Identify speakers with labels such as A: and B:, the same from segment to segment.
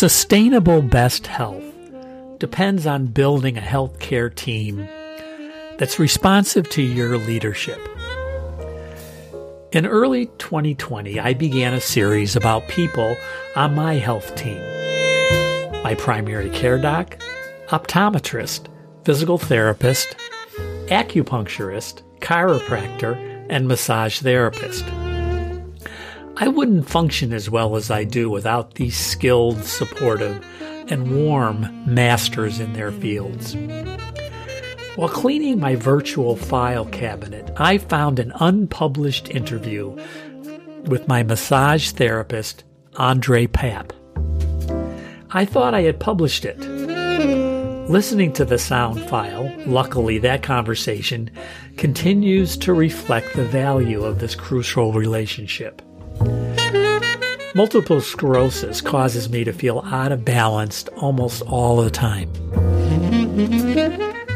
A: Sustainable best health depends on building a healthcare team that's responsive to your leadership. In early 2020, I began a series about people on my health team my primary care doc, optometrist, physical therapist, acupuncturist, chiropractor, and massage therapist. I wouldn't function as well as I do without these skilled, supportive, and warm masters in their fields. While cleaning my virtual file cabinet, I found an unpublished interview with my massage therapist, Andre Papp. I thought I had published it. Listening to the sound file, luckily that conversation continues to reflect the value of this crucial relationship. Multiple sclerosis causes me to feel out of balance almost all the time.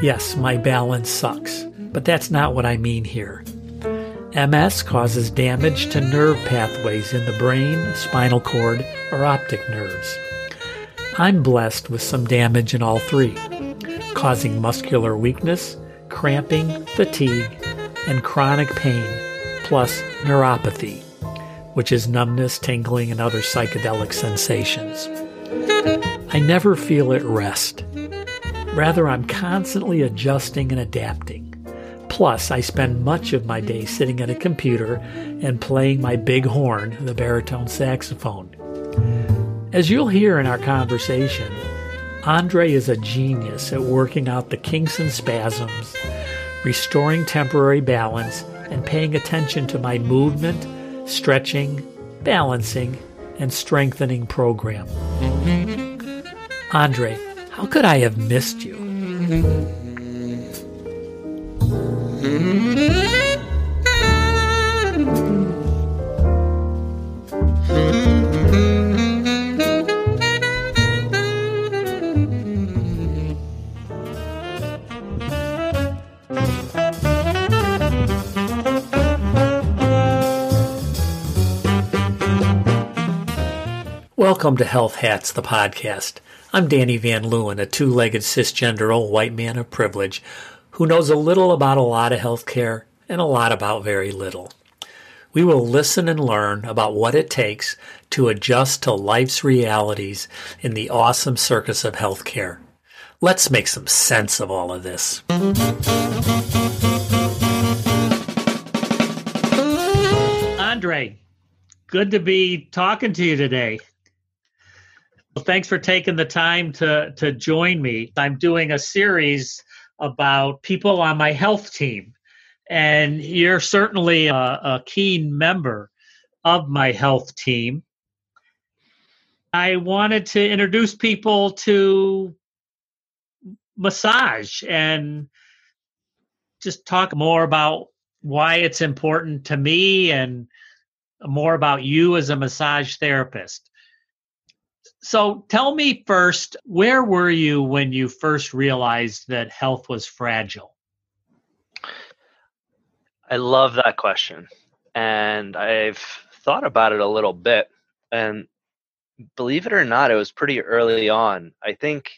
A: Yes, my balance sucks, but that's not what I mean here. MS causes damage to nerve pathways in the brain, spinal cord, or optic nerves. I'm blessed with some damage in all three, causing muscular weakness, cramping, fatigue, and chronic pain, plus neuropathy which is numbness, tingling, and other psychedelic sensations. I never feel at rest. Rather, I'm constantly adjusting and adapting. Plus, I spend much of my day sitting at a computer and playing my big horn, the baritone saxophone. As you'll hear in our conversation, Andre is a genius at working out the kinks and spasms, restoring temporary balance, and paying attention to my movement stretching, balancing, and strengthening program. Andre, how could I have missed you? Welcome to Health Hats, the podcast. I'm Danny Van Leeuwen, a two legged cisgender old white man of privilege who knows a little about a lot of healthcare and a lot about very little. We will listen and learn about what it takes to adjust to life's realities in the awesome circus of healthcare. Let's make some sense of all of this. Andre, good to be talking to you today. Well, thanks for taking the time to to join me. I'm doing a series about people on my health team, and you're certainly a, a keen member of my health team. I wanted to introduce people to massage and just talk more about why it's important to me and more about you as a massage therapist. So tell me first, where were you when you first realized that health was fragile?
B: I love that question. And I've thought about it a little bit. And believe it or not, it was pretty early on. I think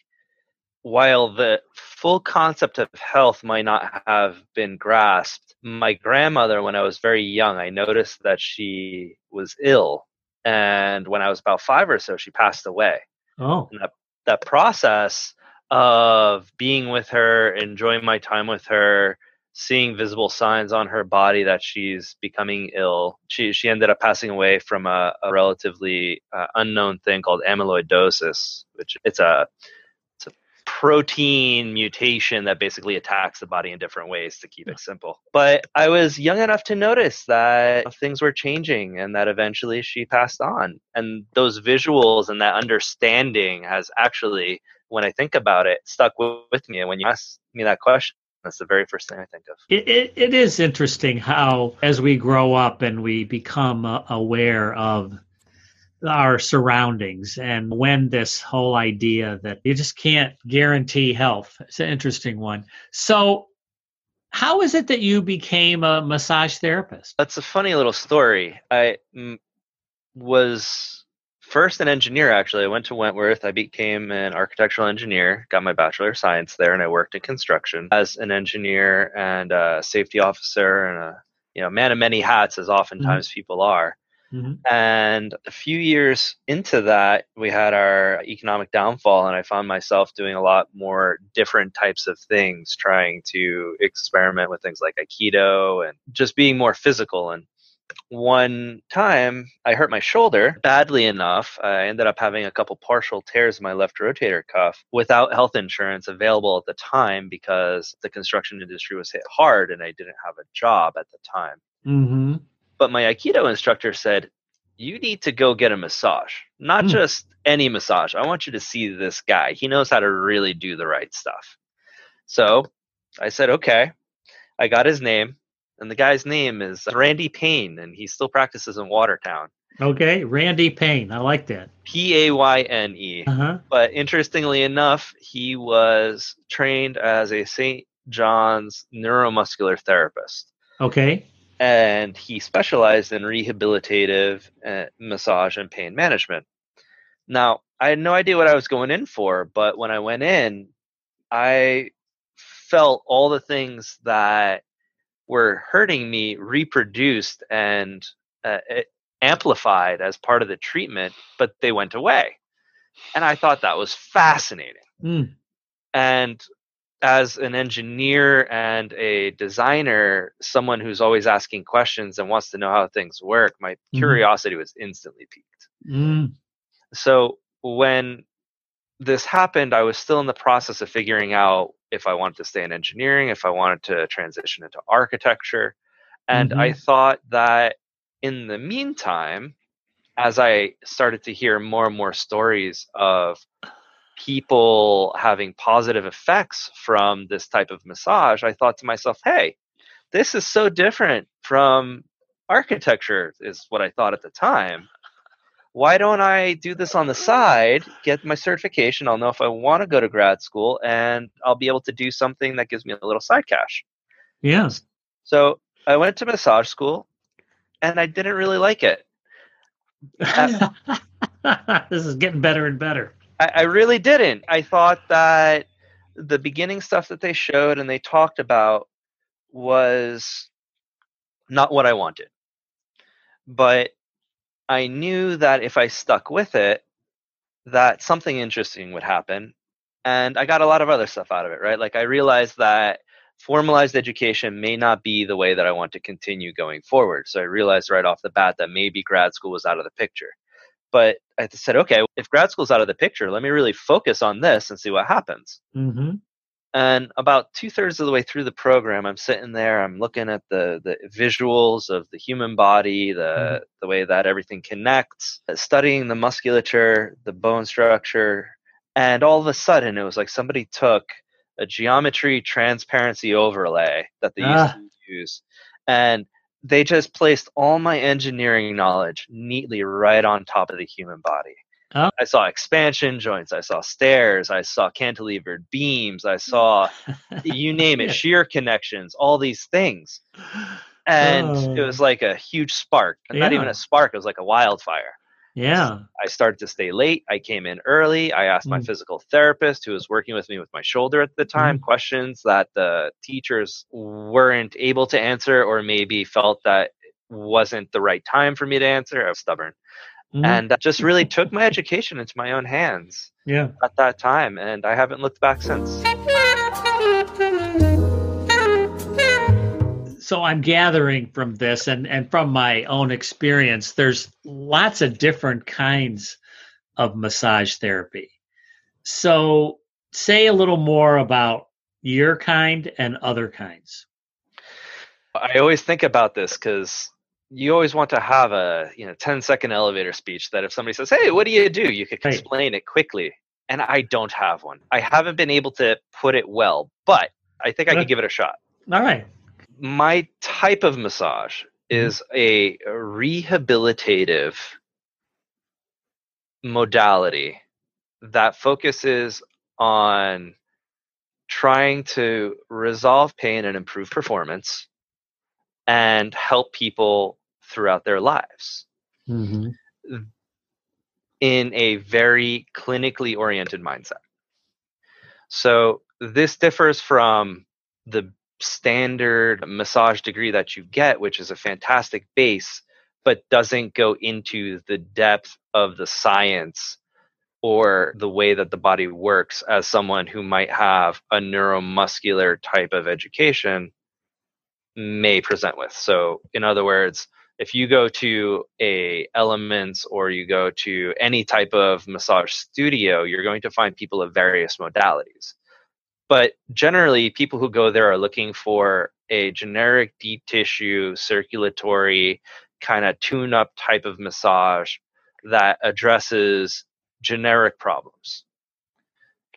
B: while the full concept of health might not have been grasped, my grandmother, when I was very young, I noticed that she was ill and when I was about five or so, she passed away.
A: Oh,
B: and that that process of being with her, enjoying my time with her, seeing visible signs on her body that she's becoming ill. She she ended up passing away from a, a relatively uh, unknown thing called amyloidosis, which it's a protein mutation that basically attacks the body in different ways to keep it simple. But I was young enough to notice that things were changing and that eventually she passed on. And those visuals and that understanding has actually, when I think about it, stuck with me. And when you ask me that question, that's the very first thing I think of.
A: It, it, it is interesting how, as we grow up and we become uh, aware of our surroundings and when this whole idea that you just can't guarantee health. It's an interesting one. So, how is it that you became a massage therapist?
B: That's a funny little story. I m- was first an engineer actually. I went to Wentworth. I became an architectural engineer, got my bachelor of science there, and I worked in construction as an engineer and a safety officer and a you know man of many hats, as oftentimes mm-hmm. people are. Mm-hmm. And a few years into that, we had our economic downfall, and I found myself doing a lot more different types of things, trying to experiment with things like Aikido and just being more physical. And one time I hurt my shoulder badly enough. I ended up having a couple partial tears in my left rotator cuff without health insurance available at the time because the construction industry was hit hard and I didn't have a job at the time. Mm-hmm. But my Aikido instructor said, You need to go get a massage, not mm. just any massage. I want you to see this guy. He knows how to really do the right stuff. So I said, Okay. I got his name, and the guy's name is Randy Payne, and he still practices in Watertown.
C: Okay, Randy Payne. I like that.
B: P A Y N E. Uh-huh. But interestingly enough, he was trained as a St. John's neuromuscular therapist.
C: Okay
B: and he specialized in rehabilitative uh, massage and pain management. Now, I had no idea what I was going in for, but when I went in, I felt all the things that were hurting me reproduced and uh, amplified as part of the treatment, but they went away. And I thought that was fascinating. Mm. And as an engineer and a designer, someone who's always asking questions and wants to know how things work, my mm-hmm. curiosity was instantly piqued. Mm. So when this happened, I was still in the process of figuring out if I wanted to stay in engineering, if I wanted to transition into architecture. And mm-hmm. I thought that in the meantime, as I started to hear more and more stories of people having positive effects from this type of massage, I thought to myself, hey, this is so different from architecture, is what I thought at the time. Why don't I do this on the side, get my certification? I'll know if I want to go to grad school, and I'll be able to do something that gives me a little side cash.
C: Yes.
B: So I went to massage school, and I didn't really like it.
C: this is getting better and better.
B: I, I really didn't. I thought that the beginning stuff that they showed and they talked about was not what I wanted. But I knew that if I stuck with it, that something interesting would happen. And I got a lot of other stuff out of it, right? Like I realized that formalized education may not be the way that I want to continue going forward. So I realized right off the bat that maybe grad school was out of the picture. But I said, okay, if grad school's out of the picture, let me really focus on this and see what happens. Mm-hmm. And about two thirds of the way through the program, I'm sitting there, I'm looking at the, the visuals of the human body, the, mm-hmm. the way that everything connects, studying the musculature, the bone structure. And all of a sudden, it was like somebody took a geometry transparency overlay that they ah. used to use and they just placed all my engineering knowledge neatly right on top of the human body. Oh. I saw expansion joints, I saw stairs, I saw cantilevered beams, I saw you name it, shear connections, all these things. And oh. it was oh. like a huge spark. Yeah. Not even a spark, it was like a wildfire.
C: Yeah.
B: I started to stay late. I came in early. I asked my mm. physical therapist, who was working with me with my shoulder at the time, mm. questions that the teachers weren't able to answer or maybe felt that wasn't the right time for me to answer. I was stubborn. Mm. And just really took my education into my own hands
C: yeah.
B: at that time. And I haven't looked back since.
C: So I'm gathering from this and, and from my own experience, there's lots of different kinds of massage therapy. So say a little more about your kind and other kinds.
B: I always think about this because you always want to have a you know 10 second elevator speech that if somebody says, Hey, what do you do? You could explain it quickly. And I don't have one. I haven't been able to put it well, but I think I could give it a shot.
C: All right
B: my type of massage mm-hmm. is a rehabilitative modality that focuses on trying to resolve pain and improve performance and help people throughout their lives. Mm-hmm. in a very clinically oriented mindset. So this differs from the standard massage degree that you get, which is a fantastic base, but doesn't go into the depth of the science or the way that the body works as someone who might have a neuromuscular type of education may present with. So, in other words, if you go to a elements or you go to any type of massage studio you're going to find people of various modalities but generally people who go there are looking for a generic deep tissue circulatory kind of tune up type of massage that addresses generic problems.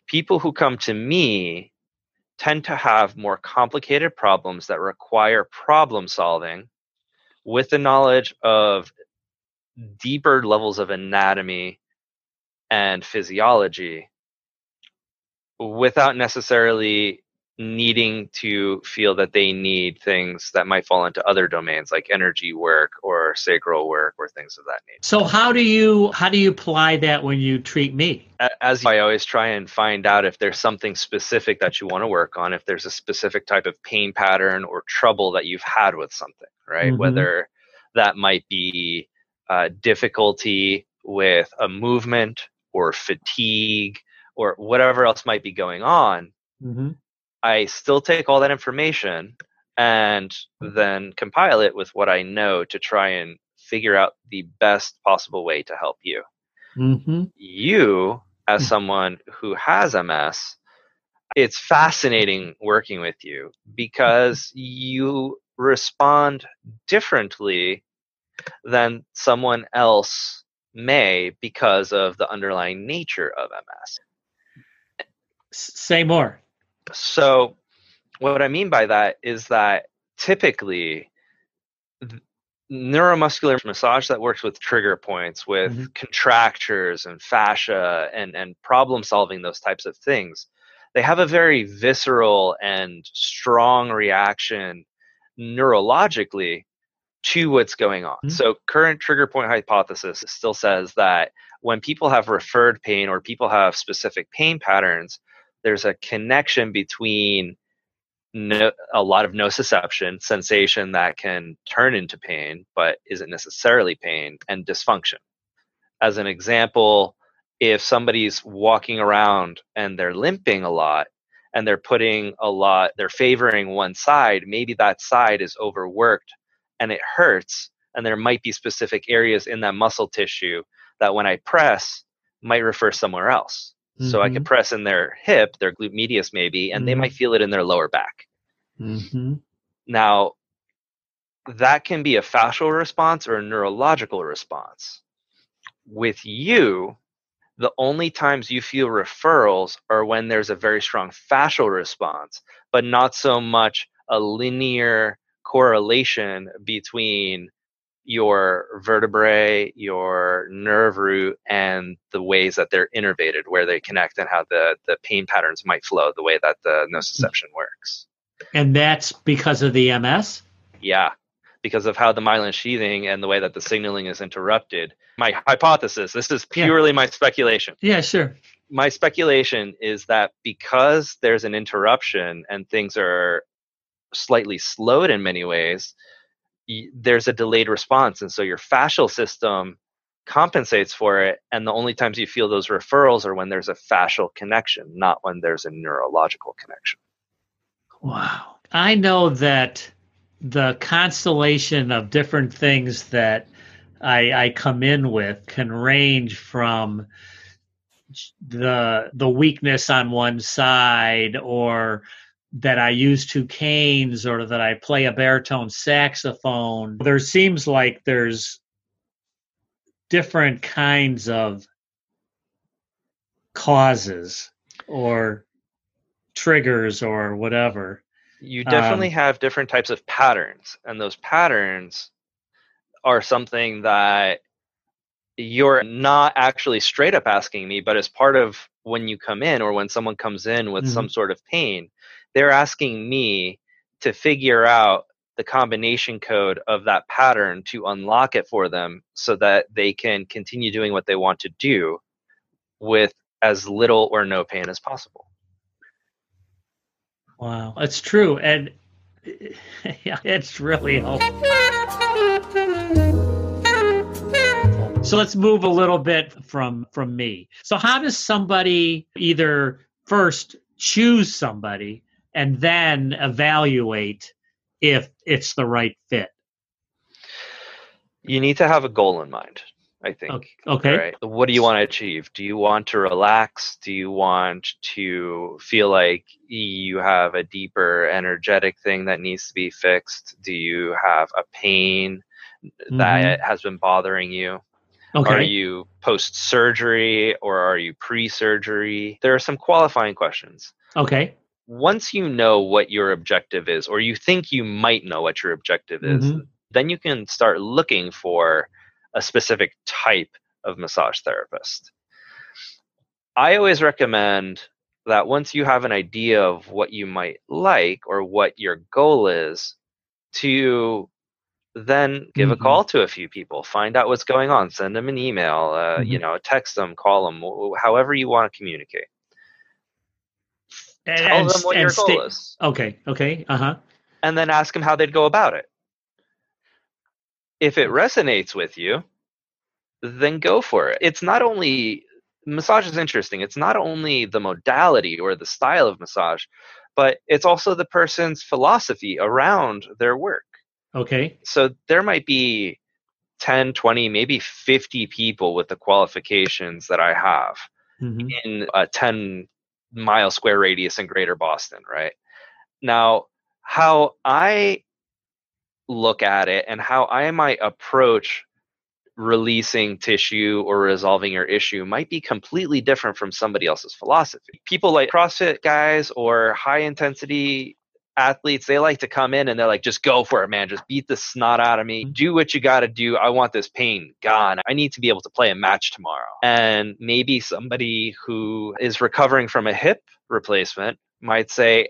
B: People who come to me tend to have more complicated problems that require problem solving with the knowledge of deeper levels of anatomy and physiology without necessarily needing to feel that they need things that might fall into other domains like energy work or sacral work or things of that nature.
C: So how do you how do you apply that when you treat me?
B: As I always try and find out if there's something specific that you want to work on, if there's a specific type of pain pattern or trouble that you've had with something, right? Mm-hmm. Whether that might be uh, difficulty with a movement or fatigue or whatever else might be going on. Mm-hmm I still take all that information and then compile it with what I know to try and figure out the best possible way to help you. Mm-hmm. You, as mm. someone who has MS, it's fascinating working with you because you respond differently than someone else may because of the underlying nature of MS.
C: Say more.
B: So, what I mean by that is that typically, neuromuscular massage that works with trigger points, with mm-hmm. contractures and fascia and, and problem solving, those types of things, they have a very visceral and strong reaction neurologically to what's going on. Mm-hmm. So, current trigger point hypothesis still says that when people have referred pain or people have specific pain patterns, there's a connection between no, a lot of nociception, sensation that can turn into pain, but isn't necessarily pain, and dysfunction. As an example, if somebody's walking around and they're limping a lot and they're putting a lot, they're favoring one side, maybe that side is overworked and it hurts. And there might be specific areas in that muscle tissue that when I press might refer somewhere else. Mm-hmm. So I could mm-hmm. press in their hip, their glute medius maybe, and mm-hmm. they might feel it in their lower back. Mm-hmm. Now, that can be a fascial response or a neurological response. With you, the only times you feel referrals are when there's a very strong fascial response, but not so much a linear correlation between your vertebrae, your nerve root, and the ways that they're innervated, where they connect, and how the, the pain patterns might flow, the way that the mm. nociception works.
C: And that's because of the MS?
B: Yeah, because of how the myelin sheathing and the way that the signaling is interrupted. My hypothesis, this is purely yeah. my speculation.
C: Yeah, sure.
B: My speculation is that because there's an interruption and things are slightly slowed in many ways, there's a delayed response and so your fascial system compensates for it and the only times you feel those referrals are when there's a fascial connection not when there's a neurological connection.
C: Wow. I know that the constellation of different things that I, I come in with can range from the the weakness on one side or that I use two canes or that I play a baritone saxophone. There seems like there's different kinds of causes or triggers or whatever.
B: You definitely um, have different types of patterns, and those patterns are something that you're not actually straight up asking me, but as part of when you come in or when someone comes in with mm-hmm. some sort of pain, they're asking me to figure out the combination code of that pattern to unlock it for them so that they can continue doing what they want to do with as little or no pain as possible.
C: Wow, that's true. And yeah, it's really helpful. So let's move a little bit from from me. So how does somebody either first choose somebody and then evaluate if it's the right fit?
B: You need to have a goal in mind. I think.
C: Okay.
B: Right. What do you want to achieve? Do you want to relax? Do you want to feel like you have a deeper energetic thing that needs to be fixed? Do you have a pain mm-hmm. that has been bothering you? Okay. Are you post surgery or are you pre surgery? There are some qualifying questions.
C: Okay.
B: Once you know what your objective is, or you think you might know what your objective is, mm-hmm. then you can start looking for a specific type of massage therapist. I always recommend that once you have an idea of what you might like or what your goal is, to then give mm-hmm. a call to a few people, find out what's going on, send them an email, uh, mm-hmm. you know, text them, call them, however you want to communicate.
C: And, Tell them what your goal is. Okay. Okay. Uh huh.
B: And then ask them how they'd go about it if it resonates with you, then go for it. It's not only massage is interesting. It's not only the modality or the style of massage, but it's also the person's philosophy around their work.
C: Okay.
B: So there might be 10, 20, maybe 50 people with the qualifications that I have mm-hmm. in a 10 mile square radius in greater Boston, right? Now, how I look at it and how I might approach releasing tissue or resolving your issue might be completely different from somebody else's philosophy. People like CrossFit guys or high intensity athletes, they like to come in and they're like, just go for it, man. Just beat the snot out of me. Mm-hmm. Do what you got to do. I want this pain gone. I need to be able to play a match tomorrow. And maybe somebody who is recovering from a hip replacement might say,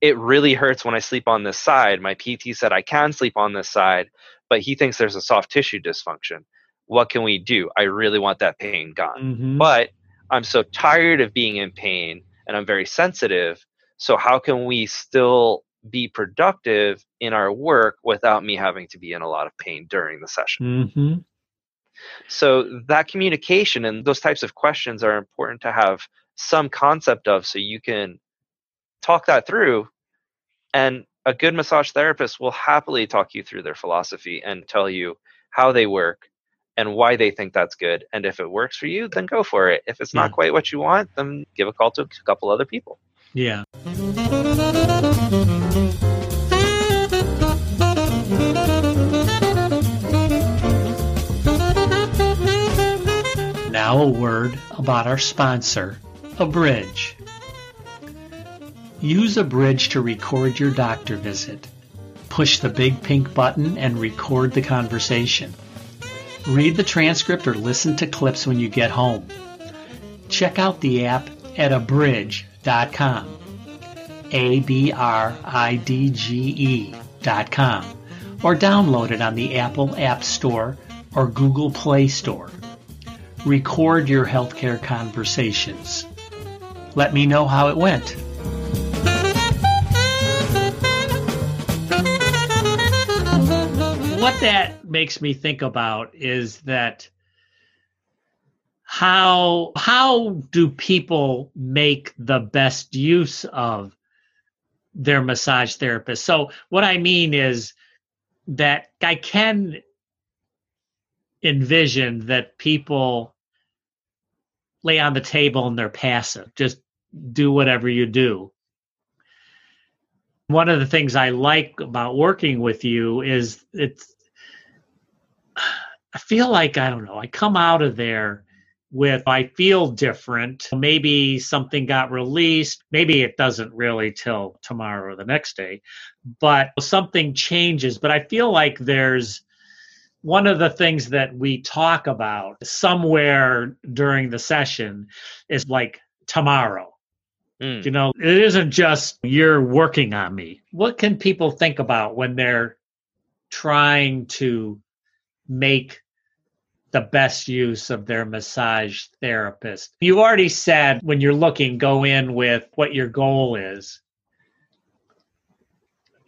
B: it really hurts when I sleep on this side. My PT said I can sleep on this side, but he thinks there's a soft tissue dysfunction. What can we do? I really want that pain gone. Mm-hmm. But I'm so tired of being in pain and I'm very sensitive. So, how can we still be productive in our work without me having to be in a lot of pain during the session? Mm-hmm. So, that communication and those types of questions are important to have some concept of so you can talk that through and a good massage therapist will happily talk you through their philosophy and tell you how they work and why they think that's good and if it works for you then go for it if it's yeah. not quite what you want then give a call to a couple other people
C: yeah now a word about our sponsor abridge Use Abridge to record your doctor visit. Push the big pink button and record the conversation. Read the transcript or listen to clips when you get home. Check out the app at abridge.com. A B R I D G E dot com or download it on the Apple App Store or Google Play Store. Record your healthcare conversations. Let me know how it went. what that makes me think about is that how how do people make the best use of their massage therapist. So what i mean is that i can envision that people lay on the table and they're passive just do whatever you do. One of the things I like about working with you is it's I feel like I don't know, I come out of there with I feel different. Maybe something got released. Maybe it doesn't really till tomorrow or the next day, but something changes. But I feel like there's one of the things that we talk about somewhere during the session is like tomorrow
B: Mm.
C: You know, it isn't just you're working on me. What can people think about when they're trying to make the best use of their massage therapist? You already said when you're looking, go in with what your goal is.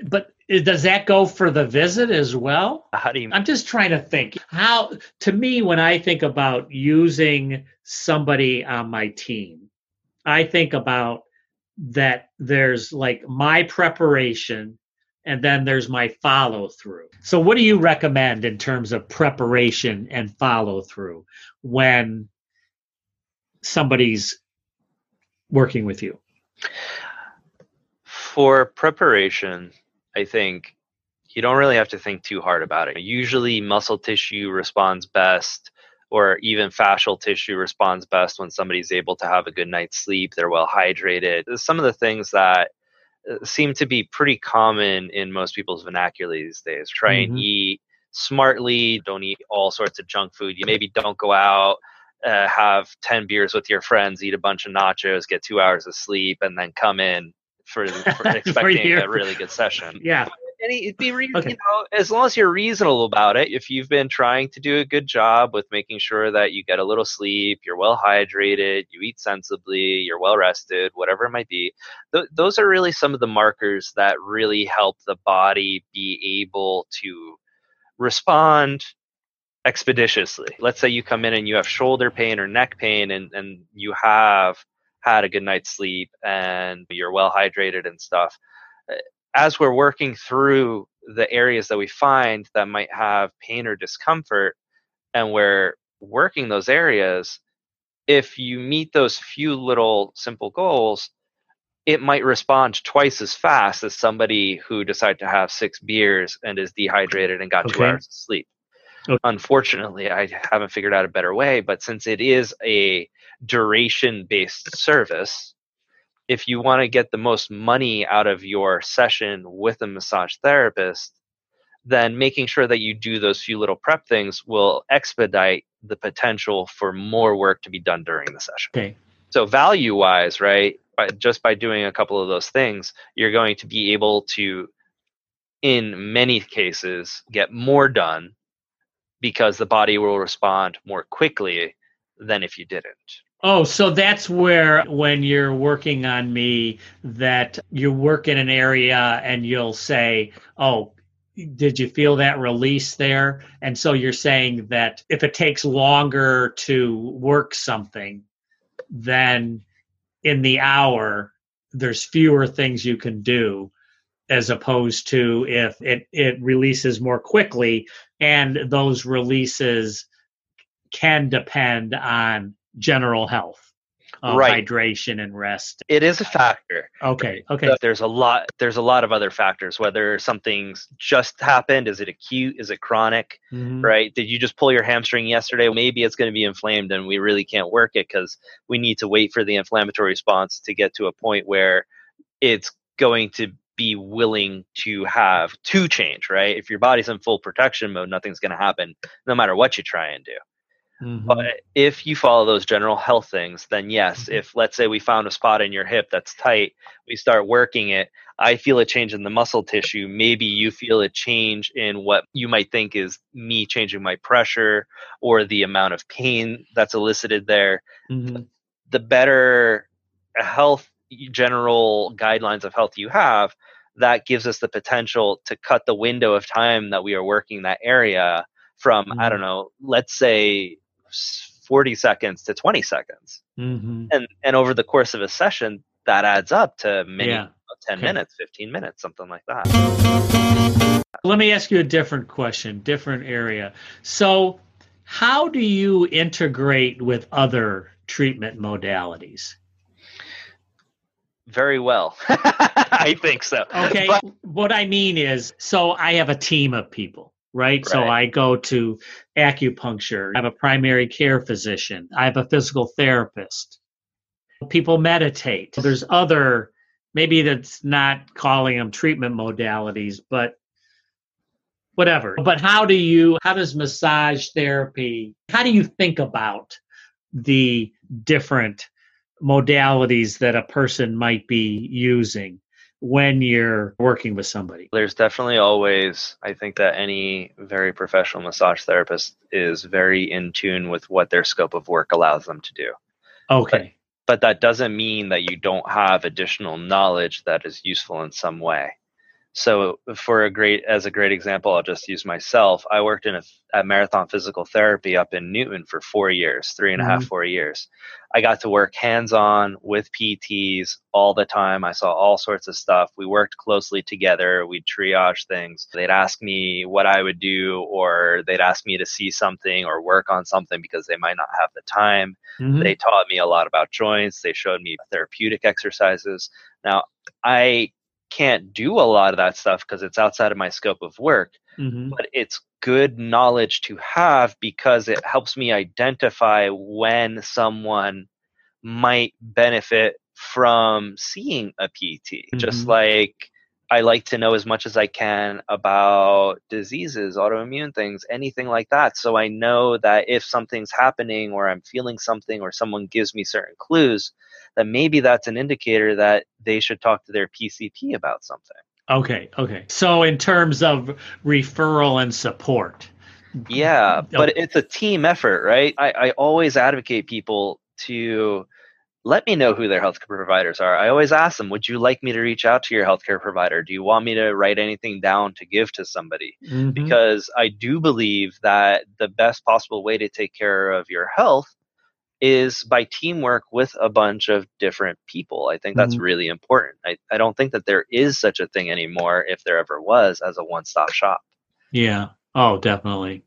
C: But does that go for the visit as well?
B: How do you?
C: I'm just trying to think how, to me, when I think about using somebody on my team, I think about that there's like my preparation and then there's my follow through. So, what do you recommend in terms of preparation and follow through when somebody's working with you?
B: For preparation, I think you don't really have to think too hard about it. Usually, muscle tissue responds best, or even fascial tissue responds best when somebody's able to have a good night's sleep, they're well hydrated. Some of the things that seem to be pretty common in most people's vernacular these days. Try
C: Mhm.
B: and eat smartly, don't eat all sorts of junk food. You maybe don't go out. Uh, have 10 beers with your friends, eat a bunch of nachos, get two hours of sleep, and then come in for, for expecting a really good session
C: Yeah.
B: It'd be re-
C: Okay.
B: you know as long as you're reasonable about it if you've been trying to do a good job with making sure that you get a little sleep you're well hydrated you eat sensibly you're well rested whatever it might be th- those are really some of the markers that really help the body be able to respond expeditiously let's say you come in and you have shoulder pain or neck pain and, and you have had a good night's sleep and you're well hydrated and stuff uh, as we're working through the areas that we find that might have pain or discomfort and we're working those areas if you meet those few little simple goals it might respond twice as fast as somebody who decided to have six beers and is dehydrated and got two hours of sleep
C: Okay.
B: unfortunately i haven't figured out a better way but since it is a duration based service if you want to get the most money out of your session with a massage therapist, then making sure that you do those few little prep things will expedite the potential for more work to be done during the session.
C: Okay.
B: So, value wise, right, by, just by doing a couple of those things, you're going to be able to, in many cases, get more done because the body will respond more quickly than if you didn't.
C: Oh, so that's where when you're working on me, that you work in an area and you'll say, "Oh, did you feel that release there?" And so you're saying that if it takes longer to work something, then in the hour there's fewer things you can do as opposed to if it it releases more quickly and those releases can depend on general health of
B: Right.
C: hydration and rest.
B: It is a factor.
C: okay okay.
B: But there's a lot there's a lot of other factors whether something's just happened is it acute is it chronic
C: Mhm.
B: right? Did you just pull your hamstring yesterday? Maybe it's going to be inflamed and we really can't work it because we need to wait for the inflammatory response to get to a point where it's going to be willing to have to change right? If your body's in full protection mode nothing's going to happen no matter what you try and do
C: Mhm.
B: but if you follow those general health things, then yes,
C: Mhm.
B: if let's say we found a spot in your hip that's tight, we start working it, I feel a change in the muscle tissue. Maybe you feel a change in what you might think is me changing my pressure or the amount of pain that's elicited there.
C: Mhm.
B: The better health general guidelines of health you have, that gives us the potential to cut the window of time that we are working that area from, I
C: Mhm.
B: don't know, let's say 40 seconds to 20 seconds.
C: Mhm.
B: And and over the course of a session, that adds up to many
C: Yeah.
B: 10
C: Okay.
B: minutes, 15 minutes, something like that.
C: Let me ask you a different question, different area. So, how do you integrate with other treatment modalities?
B: Very well. I think so.
C: Okay.
B: But-
C: what I mean is, so I have a team of people, right? So I go to acupuncture, I have a primary care physician, I have a physical therapist. People meditate. There's other, maybe that's not calling them treatment modalities, but whatever. But how do you, how does massage therapy, how do you think about the different modalities that a person might be using when you're working with somebody?
B: There's definitely always, I think that any very professional massage therapist is very in tune with what their scope of work allows them to do.
C: Okay.
B: But, but that doesn't mean that you don't have additional knowledge that is useful in some way. So for a great as a great example, I'll just use myself. I worked in a, a marathon physical therapy up in Newton for four years, three and a half,
C: Mhm.
B: four years. I got to work hands on with PTs all the time. I saw all sorts of stuff. We worked closely together. We'd triage things. They'd ask me what I would do, or they'd ask me to see something or work on something because they might not have the time.
C: Mhm.
B: They taught me a lot about joints. They showed me therapeutic exercises. Now, I can't do a lot of that stuff because it's outside of my scope of work,
C: Mhm.
B: but it's good knowledge to have because it helps me identify when someone might benefit from seeing a PT. Just
C: Mhm.
B: like I like to know as much as I can about diseases, autoimmune things, anything like that. So I know that if something's happening or I'm feeling something or someone gives me certain clues, that maybe that's an indicator that they should talk to their PCP about something.
C: Okay. Okay. So in terms of referral and support.
B: Yeah, oh but
C: Okay.
B: it's a team effort, right? I, I always advocate people to let me know who their healthcare providers are. I always ask them, would you like me to reach out to your healthcare provider? Do you want me to write anything down to give to somebody?
C: Mhm.
B: Because I do believe that the best possible way to take care of your health is by teamwork with a bunch of different people. I think that's
C: Mhm.
B: really important. I, I don't think that there is such a thing anymore, if there ever was, as a one stop shop.
C: Yeah. Oh, definitely.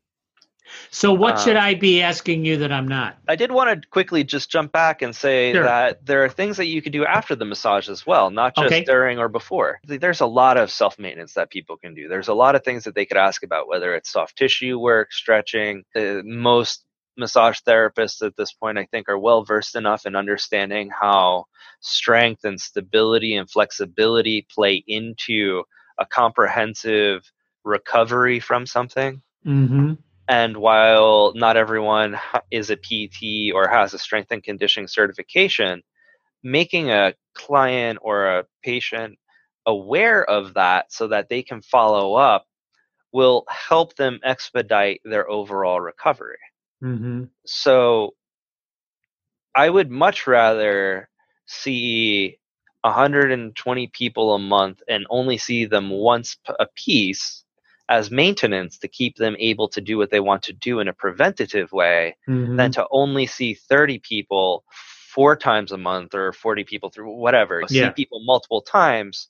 C: So what should I be asking you that I'm not?
B: I did want to quickly just jump back and say
C: Sure.
B: that there are things that you could do after the massage as well, not just
C: Okay.
B: during or before. There's a lot of self maintenance that people can do. There's a lot of things that they could ask about, whether it's soft tissue work, stretching. Uh, most massage therapists at this point, I think, are well versed enough in understanding how strength and stability and flexibility play into a comprehensive recovery from something.
C: Mm-hmm.
B: And while not everyone is a PT or has a strength and conditioning certification, making a client or a patient aware of that so that they can follow up will help them expedite their overall recovery.
C: Mm-hmm.
B: So I would much rather see 120 people a month and only see them once a piece as maintenance to keep them able to do what they want to do in a preventative way
C: Mm-hmm.
B: than to only see 30 people four times a month or 40 people through whatever
C: Yeah.
B: see people multiple times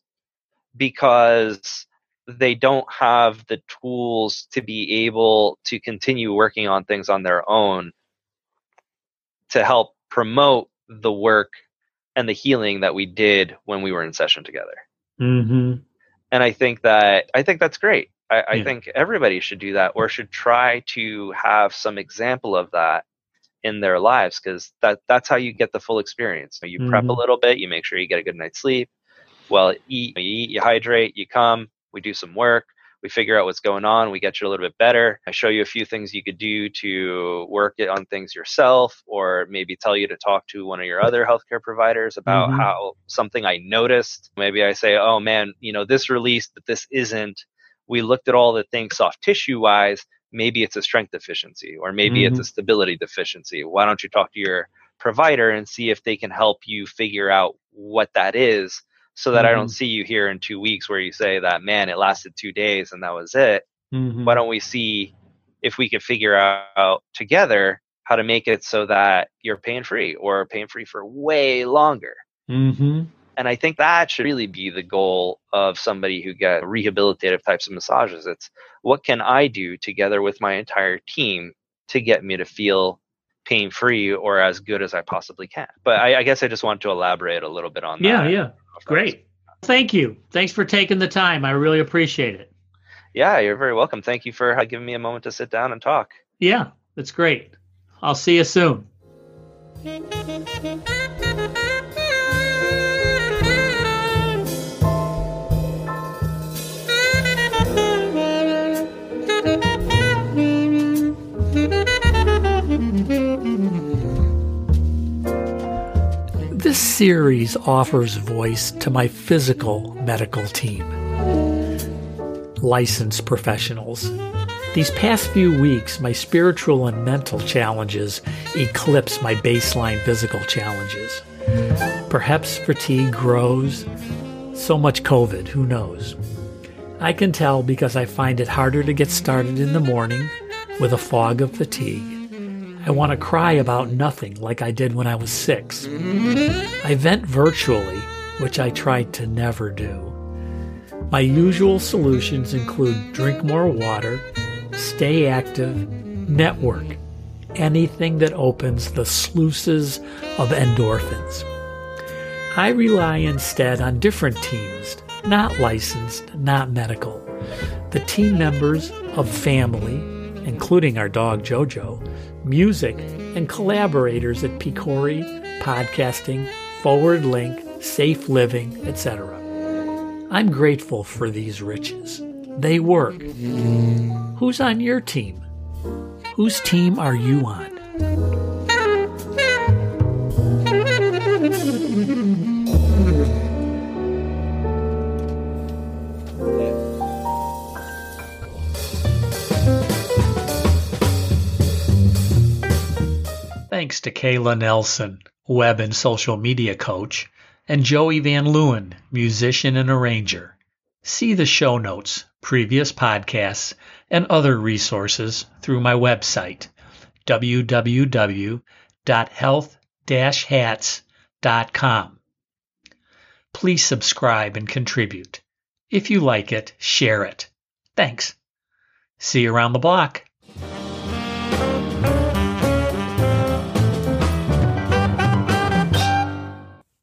B: because they don't have the tools to be able to continue working on things on their own to help promote the work and the healing that we did when we were in session together
C: Mm-hmm.
B: and i think that i think that's great i, I
C: Yeah.
B: think everybody should do that or should try to have some example of that in their lives because that that's how you get the full experience you prep a
C: Mhm.
B: little bit you make sure you get a good night's sleep well eat you eat you hydrate you come we do some work we figure out what's going on we get you a little bit better i show you a few things you could do to work it on things yourself or maybe tell you to talk to one of your other healthcare providers about
C: Mhm.
B: how something i noticed maybe i say oh man you know this released but this isn't we looked at all the things soft tissue wise maybe it's a strength deficiency or maybe it's a stability deficiency why don't you talk to your provider and see if they can help you figure out what that is so that I don't
C: Mhm.
B: see you here in two weeks where you say that, man, it lasted two days and that was it.
C: Mm-hmm.
B: Why don't we see if we could figure out together how to make it so that you're pain free or pain free for way longer? And I think that should really be the goal of somebody who gets rehabilitative types of massages. It's what can I do together with my entire team to get me to feel pain free or as good as I possibly can. But I, I guess I just want to elaborate a little bit on
C: Yeah,
B: that.
C: yeah. Yeah. Great. Thank you. Thanks for taking the time. I really appreciate it.
B: Yeah, you're very welcome. Thank you for uh, giving me a moment to sit down and talk.
C: Yeah, that's great. I'll see you soon.
A: Series offers voice to my physical medical team. Licensed professionals. These past few weeks, my spiritual and mental challenges eclipse my baseline physical challenges. Perhaps fatigue grows. So much COVID, who knows? I can tell because I find it harder to get started in the morning with a fog of fatigue. I want to cry about nothing like I did when I was six. I vent virtually, which I try to never do. My usual solutions include drink more water, stay active, network, anything that opens the sluices of endorphins. I rely instead on different teams, not licensed, not medical. The team members of family, including our dog Jojo, music, and collaborators at PCORI, podcasting, Forward Link, Safe Living, etc. I'm grateful for these riches. They work. Who's on your team? Whose team are you on? Thanks to Kayla Nelson, web and social media coach, and Joey Van Leeuwen, musician and arranger. See the show notes, previous podcasts, and other resources through my website, www.health-hats.com. Please subscribe and contribute. If you like it, share it. Thanks. See you around the block.